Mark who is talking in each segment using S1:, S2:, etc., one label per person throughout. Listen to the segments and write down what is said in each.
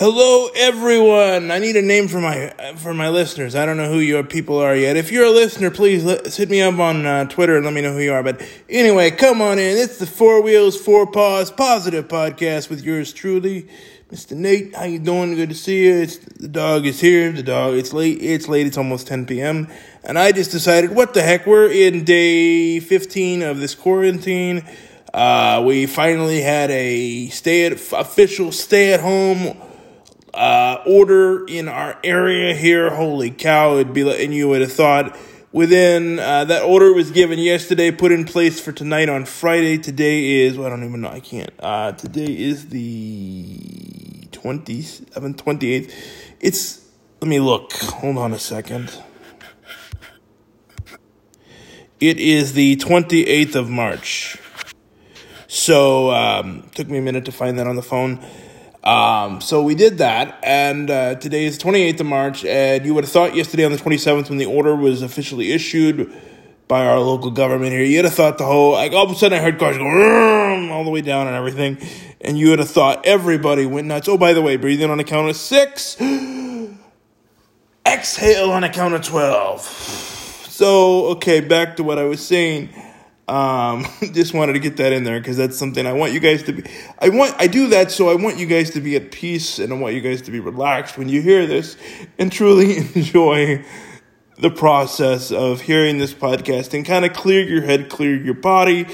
S1: Hello, everyone. I need a name for my for my listeners. I don't know who your people are yet. If you're a listener, please let, hit me up on uh, Twitter and let me know who you are. But anyway, come on in. It's the Four Wheels, Four Paws Positive Podcast with yours truly, Mr. Nate. How you doing? Good to see you. It's, the dog is here. The dog. It's late. It's late. It's almost 10 p.m. And I just decided, what the heck? We're in day 15 of this quarantine. Uh, we finally had a stay at official stay at home uh, order in our area here. Holy cow! It'd be like, and you would have thought within uh, that order was given yesterday, put in place for tonight on Friday. Today is well, I don't even know. I can't. Uh, today is the twenty seventh, twenty eighth. It's. Let me look. Hold on a second. It is the 28th of March. So, um, took me a minute to find that on the phone. Um, so we did that, and uh, today is 28th of March, and you would have thought yesterday on the 27th when the order was officially issued by our local government here, you'd have thought the whole, like all of a sudden I heard cars go all the way down and everything, and you would have thought everybody went nuts. Oh, by the way, breathe in on a count of six, exhale on a count of 12. So, okay, back to what I was saying. Um, just wanted to get that in there because that's something I want you guys to be. I want I do that so I want you guys to be at peace and I want you guys to be relaxed when you hear this and truly enjoy the process of hearing this podcast and kind of clear your head, clear your body,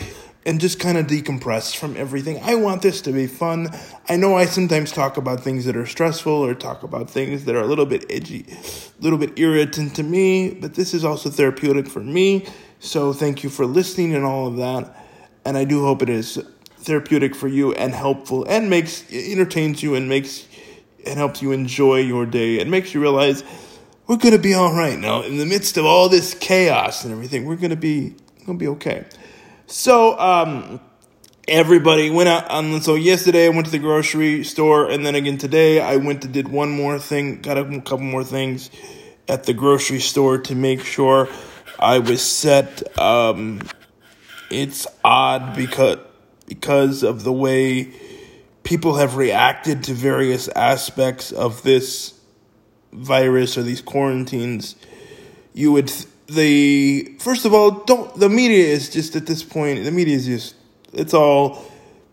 S1: and just kind of decompress from everything. I want this to be fun. I know I sometimes talk about things that are stressful or talk about things that are a little bit edgy, a little bit irritant to me, but this is also therapeutic for me so thank you for listening and all of that. And I do hope it is therapeutic for you and helpful and makes entertains you and makes and helps you enjoy your day and makes you realize we're gonna be all right now in the midst of all this chaos and everything. We're gonna be gonna be okay. So um, everybody went out on. So yesterday I went to the grocery store, and then again today I went to did one more thing, got a couple more things at the grocery store to make sure I was set. Um, it's odd because because of the way people have reacted to various aspects of this virus or these quarantines. You would the first of all don't the media is just at this point the media is just it's all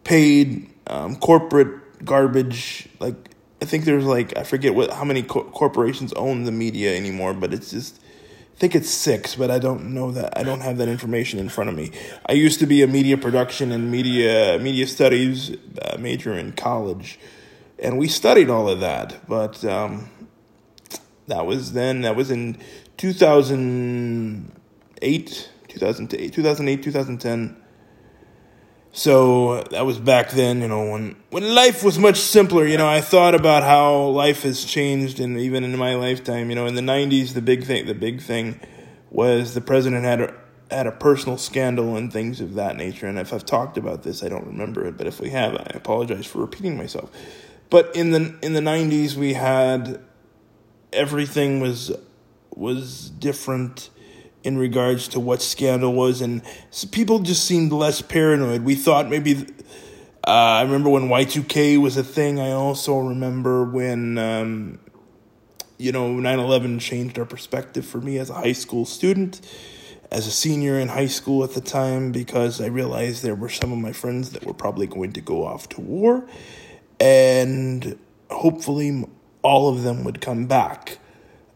S1: paid um, corporate garbage like I think there's like I forget what how many co- corporations own the media anymore, but it's just think it's six, but I don't know that. I don't have that information in front of me. I used to be a media production and media media studies uh, major in college, and we studied all of that. But um, that was then. That was in two thousand eight, two thousand eight, two thousand eight, two thousand ten. So that was back then, you know, when when life was much simpler. You know, I thought about how life has changed, and even in my lifetime, you know, in the '90s, the big thing, the big thing, was the president had a had a personal scandal and things of that nature. And if I've talked about this, I don't remember it, but if we have, I apologize for repeating myself. But in the in the '90s, we had everything was was different in regards to what scandal was, and people just seemed less paranoid. We thought maybe. Uh, I remember when Y2K was a thing. I also remember when, um, you know, 9 11 changed our perspective for me as a high school student, as a senior in high school at the time, because I realized there were some of my friends that were probably going to go off to war, and hopefully all of them would come back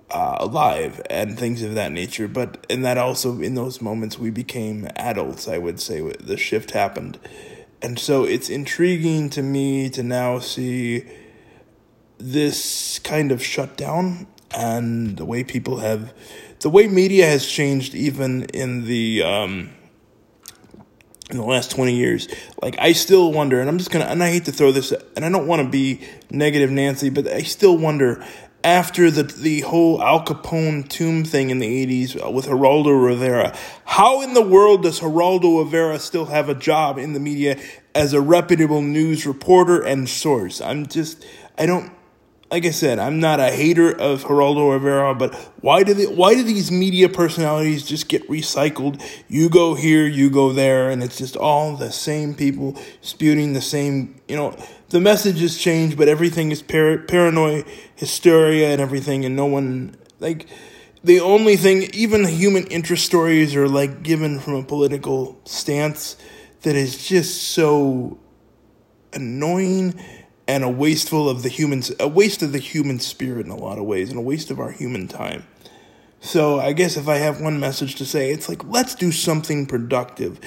S1: uh, alive and things of that nature. But in that also in those moments we became adults. I would say the shift happened, and so it's intriguing to me to now see this kind of shutdown and the way people have, the way media has changed even in the. Um, in the last 20 years like i still wonder and i'm just gonna and i hate to throw this and i don't want to be negative nancy but i still wonder after the the whole Al Capone tomb thing in the 80s uh, with Geraldo Rivera. How in the world does Geraldo Rivera still have a job in the media as a reputable news reporter and source? I'm just I don't like I said, I'm not a hater of Geraldo Rivera, but why do they, why do these media personalities just get recycled? You go here, you go there, and it's just all the same people spewing the same, you know, the messages change, but everything is par- paranoia, hysteria, and everything, and no one like the only thing, even human interest stories are like given from a political stance that is just so annoying and a wasteful of the humans, a waste of the human spirit in a lot of ways, and a waste of our human time. So I guess if I have one message to say, it's like let's do something productive,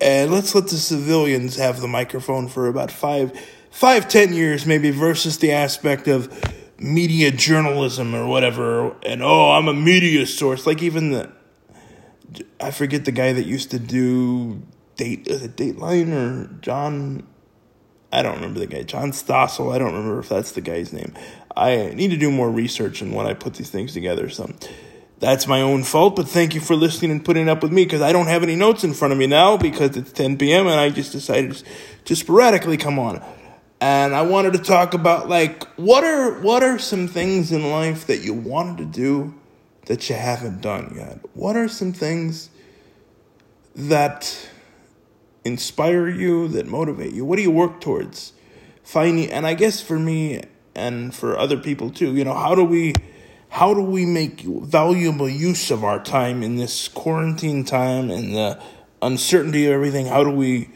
S1: and let's let the civilians have the microphone for about five, five, ten years maybe, versus the aspect of media journalism or whatever, and oh, I'm a media source. Like even the, I forget the guy that used to do date, is it Dateline or John? I don't remember the guy, John Stossel. I don't remember if that's the guy's name. I need to do more research and when I put these things together. So that's my own fault, but thank you for listening and putting up with me because I don't have any notes in front of me now because it's 10 p.m. and I just decided to sporadically come on and I wanted to talk about like what are what are some things in life that you wanted to do that you haven't done yet? What are some things that inspire you, that motivate you? What do you work towards? Finding and I guess for me and for other people too, you know, how do we how do we make valuable use of our time in this quarantine time and the uncertainty of everything? How do we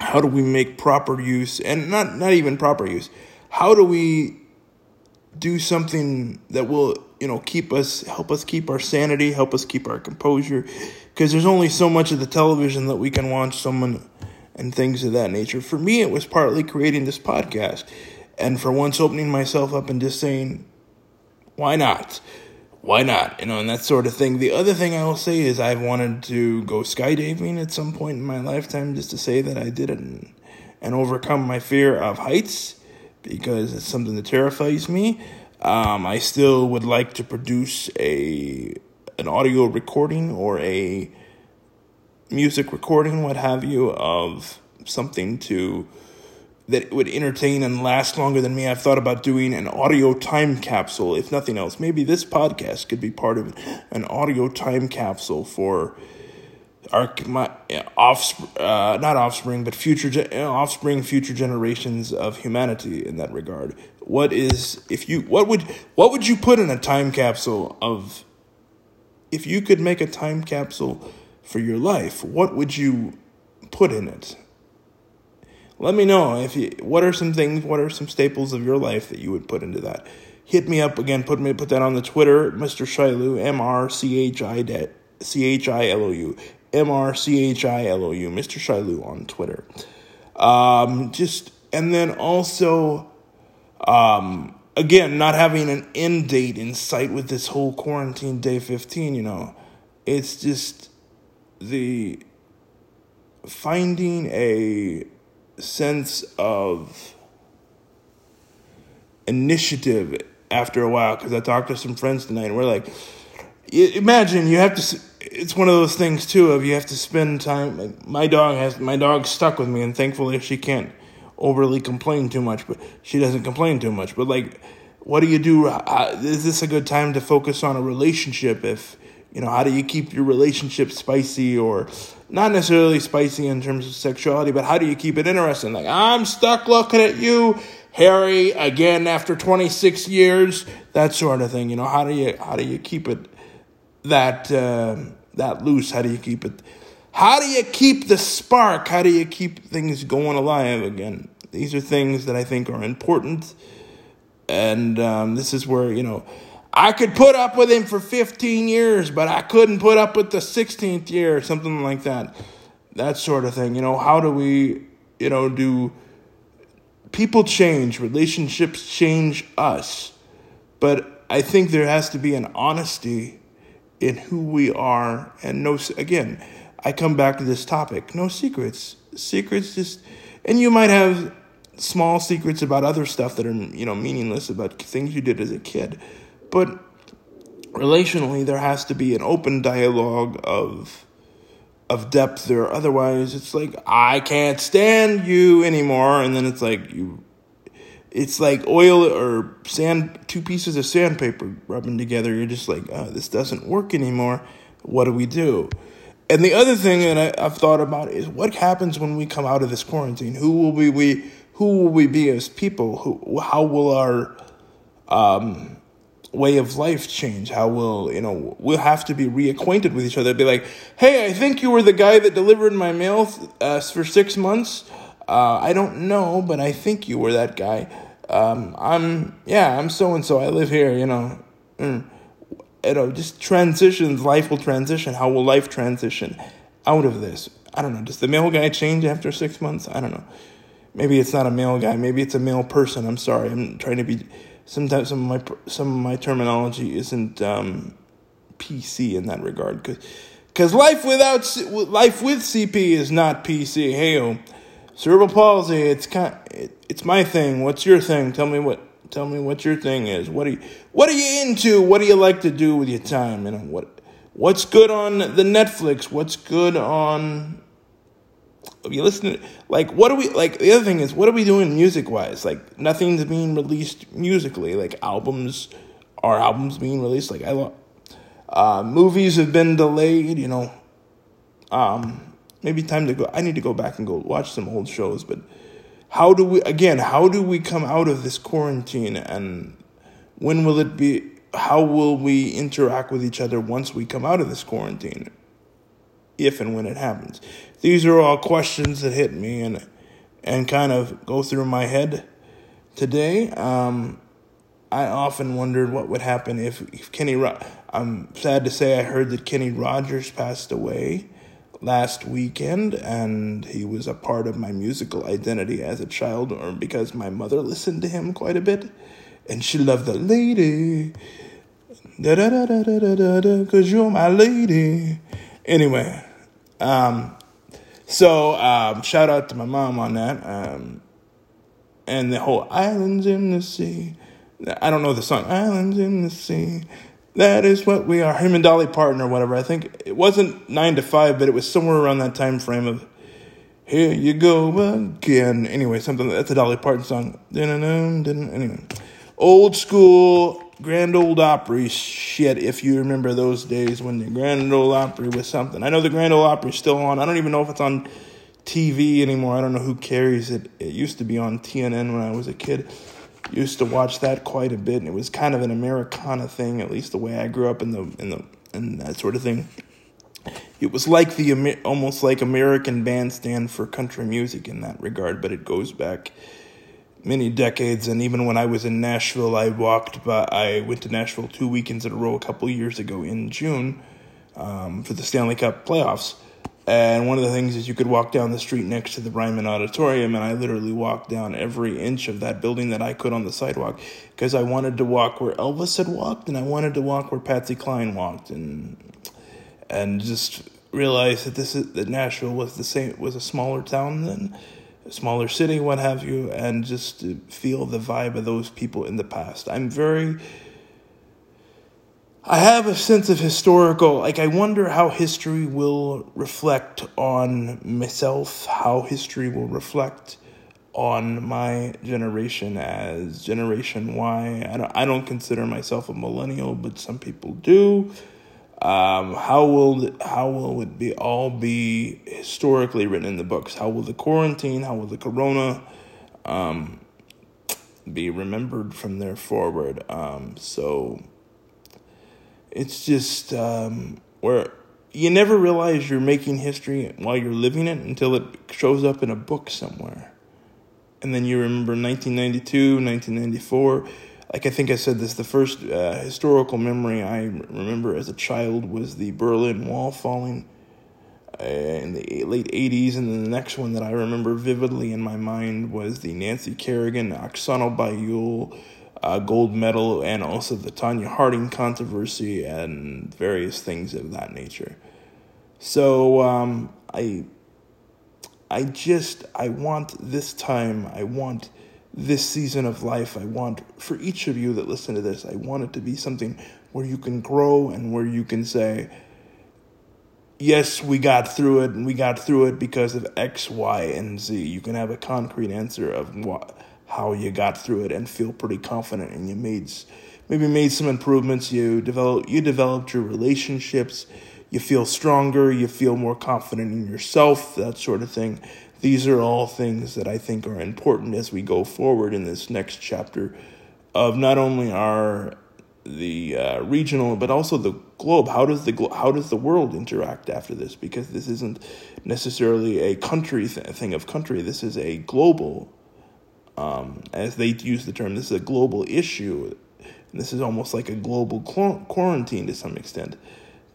S1: how do we make proper use and not not even proper use how do we do something that will you know keep us help us keep our sanity help us keep our composure? Because there's only so much of the television that we can watch someone and things of that nature. For me it was partly creating this podcast and for once opening myself up and just saying why not why not? You know, and that sort of thing. The other thing I will say is I've wanted to go skydiving at some point in my lifetime just to say that I did it and, and overcome my fear of heights because it's something that terrifies me. Um, I still would like to produce a an audio recording or a music recording, what have you, of something to that would entertain and last longer than me. I've thought about doing an audio time capsule, if nothing else. Maybe this podcast could be part of an audio time capsule for our my offspring, uh, not offspring, but future offspring, future generations of humanity. In that regard, what is if you what would what would you put in a time capsule of if you could make a time capsule for your life? What would you put in it? Let me know if you what are some things, what are some staples of your life that you would put into that. Hit me up again. Put me put that on the Twitter, Mr. Shiloh, M R C H I C H I L O U, M R C H I L O U, Mr. Shiloh on Twitter. Um, just and then also, um, again, not having an end date in sight with this whole quarantine day fifteen. You know, it's just the finding a sense of initiative after a while because I talked to some friends tonight and we're like, imagine you have to. It's one of those things too of you have to spend time. Like my dog has my dog stuck with me, and thankfully she can't overly complain too much, but she doesn't complain too much. But like, what do you do? Is this a good time to focus on a relationship if you know, how do you keep your relationship spicy or not necessarily spicy in terms of sexuality, but how do you keep it interesting? Like, I'm stuck looking at you, Harry, again after 26 years, that sort of thing. You know, how do you how do you keep it that uh, that loose? How do you keep it? How do you keep the spark? How do you keep things going alive again? These are things that I think are important, and um, this is where you know I could put up with him for 15 years, but I couldn't put up with the 16th year, something like that. That sort of thing. You know, how do we, you know, do people change, relationships change us. But I think there has to be an honesty in who we are and no again, I come back to this topic. No secrets. Secrets just and you might have small secrets about other stuff that are, you know, meaningless about things you did as a kid but relationally, there has to be an open dialogue of of depth there. Otherwise, it's like I can't stand you anymore, and then it's like you. It's like oil or sand, two pieces of sandpaper rubbing together. You're just like, oh, this doesn't work anymore. What do we do? And the other thing that I, have thought about is what happens when we come out of this quarantine? Who will we, we who will we be as people? Who, how will our um, way of life change? How will, you know, we'll have to be reacquainted with each other. Be like, hey, I think you were the guy that delivered my mail uh, for six months. Uh, I don't know, but I think you were that guy. Um, I'm, yeah, I'm so and so. I live here, you know. Mm. You know, just transitions. Life will transition. How will life transition out of this? I don't know. Does the mail guy change after six months? I don't know. Maybe it's not a male guy. Maybe it's a male person. I'm sorry. I'm trying to be sometimes some of my some of my terminology isn't um, PC in that regard because because life without life with CP is not PC. Hey, cerebral palsy. It's kind. It, it's my thing. What's your thing? Tell me what. Tell me what your thing is. What are you What are you into? What do you like to do with your time? You know what What's good on the Netflix? What's good on you listen to, like what are we like the other thing is what are we doing music wise like nothing's being released musically. Like albums are albums being released like i love uh, movies have been delayed you know. Um maybe time to go i need to go back and go watch some old shows but how do we again how do we come out of this quarantine and when will it be how will we interact with each other once we come out of this quarantine if and when it happens these are all questions that hit me and and kind of go through my head today. Um, I often wondered what would happen if, if Kenny. Ro- I'm sad to say I heard that Kenny Rogers passed away last weekend, and he was a part of my musical identity as a child, or because my mother listened to him quite a bit, and she loved the lady. Da da da da da da da, cause you're my lady. Anyway, um, so um, shout out to my mom on that. Um, and the whole islands in the sea. I don't know the song. Islands in the sea. That is what we are. Him and Dolly Parton or whatever. I think it wasn't nine to five, but it was somewhere around that time frame of here you go again. Anyway, something that's a Dolly Parton song. Anyway, old school Grand Ole Opry shit, if you remember those days when the Grand Ole Opry was something. I know the Grand Ole Opry's still on. I don't even know if it's on TV anymore. I don't know who carries it. It used to be on TNN when I was a kid. Used to watch that quite a bit, and it was kind of an Americana thing, at least the way I grew up in the in the and that sort of thing. It was like the almost like American Bandstand for country music in that regard, but it goes back many decades. And even when I was in Nashville, I walked by, I went to Nashville two weekends in a row a couple years ago in June um, for the Stanley Cup playoffs. And one of the things is you could walk down the street next to the Ryman Auditorium, and I literally walked down every inch of that building that I could on the sidewalk because I wanted to walk where Elvis had walked, and I wanted to walk where Patsy Cline walked, and and just realize that this is that Nashville was the same was a smaller town than smaller city, what have you, and just feel the vibe of those people in the past. I'm very. I have a sense of historical, like, I wonder how history will reflect on myself, how history will reflect on my generation as Generation Y. I don't, I don't consider myself a millennial, but some people do. Um, how will how will it be all be historically written in the books? How will the quarantine? How will the corona um, be remembered from there forward? Um, so it's just um, where you never realize you're making history while you're living it until it shows up in a book somewhere, and then you remember 1992, 1994 like I think I said this, the first uh, historical memory I remember as a child was the Berlin Wall falling uh, in the late 80s. And then the next one that I remember vividly in my mind was the Nancy Kerrigan, Oksana Baiul uh, gold medal, and also the Tonya Harding controversy and various things of that nature. So um, I, I just, I want this time, I want this season of life, I want for each of you that listen to this, I want it to be something where you can grow and where you can say, yes, we got through it, and we got through it because of X, Y, and Z. You can have a concrete answer of what, how you got through it and feel pretty confident, and you made maybe made some improvements. You develop you developed your relationships. You feel stronger. You feel more confident in yourself. That sort of thing these are all things that I think are important as we go forward in this next chapter of not only our the uh, regional but also the globe. How does the how does the world interact after this? Because this isn't necessarily a country th- thing of country. This is a global, um, as they use the term. This is a global issue. This is almost like a global quarantine to some extent.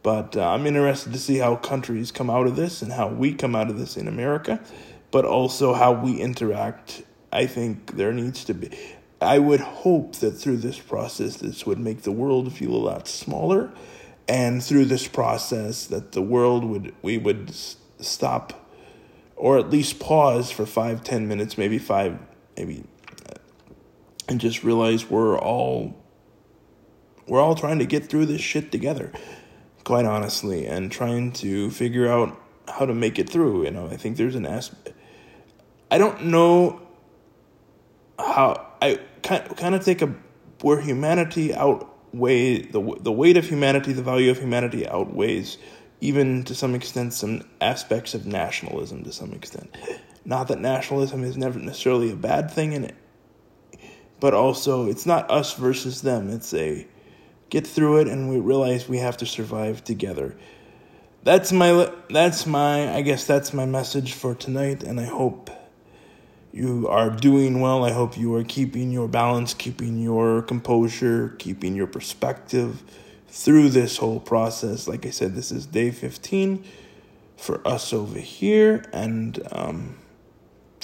S1: But uh, I'm interested to see how countries come out of this and how we come out of this in America, but also how we interact. I think there needs to be. I would hope that through this process, this would make the world feel a lot smaller, and through this process, that the world would we would stop, or at least pause for five, ten minutes, maybe five, maybe, uh, and just realize we're all we're all trying to get through this shit together quite honestly, and trying to figure out how to make it through. You know, I think there's an aspect. I don't know how I kind of take a where humanity outweigh the the weight of humanity, the value of humanity outweighs even to some extent some aspects of nationalism to some extent. Not that nationalism is never necessarily a bad thing in it, but also it's not us versus them. It's a get through it, and we realize we have to survive together. That's my that's my I guess that's my message for tonight, and I hope you are doing well. I hope you are keeping your balance, keeping your composure, keeping your perspective through this whole process. Like I said, this is day 15 for us over here, and um,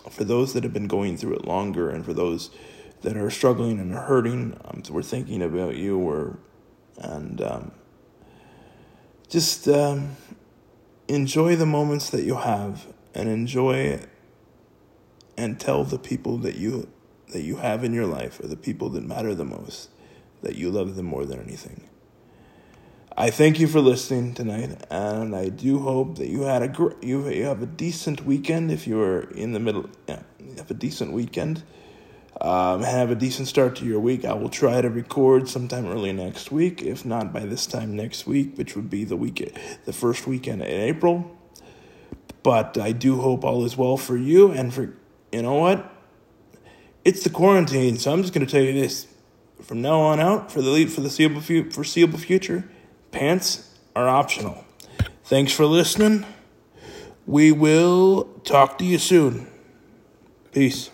S1: for those that have been going through it longer, and for those that are struggling and hurting, um, we're thinking about you. We're and um, just um, enjoy the moments that you have and enjoy and tell the people that you that you have in your life or the people that matter the most that you love them more than anything. I thank you for listening tonight, and I do hope that you had a gr- you you have a decent weekend. If you are in the middle, yeah, have a decent weekend um, have a decent start to your week. I will try to record sometime early next week, if not by this time next week, which would be the week, the first weekend in April. But I do hope all is well for you, and for you know what, it's the quarantine, so I'm just going to tell you this: from now on out, for the for the foreseeable, foreseeable future, pants are optional. Thanks for listening. We will talk to you soon. Peace.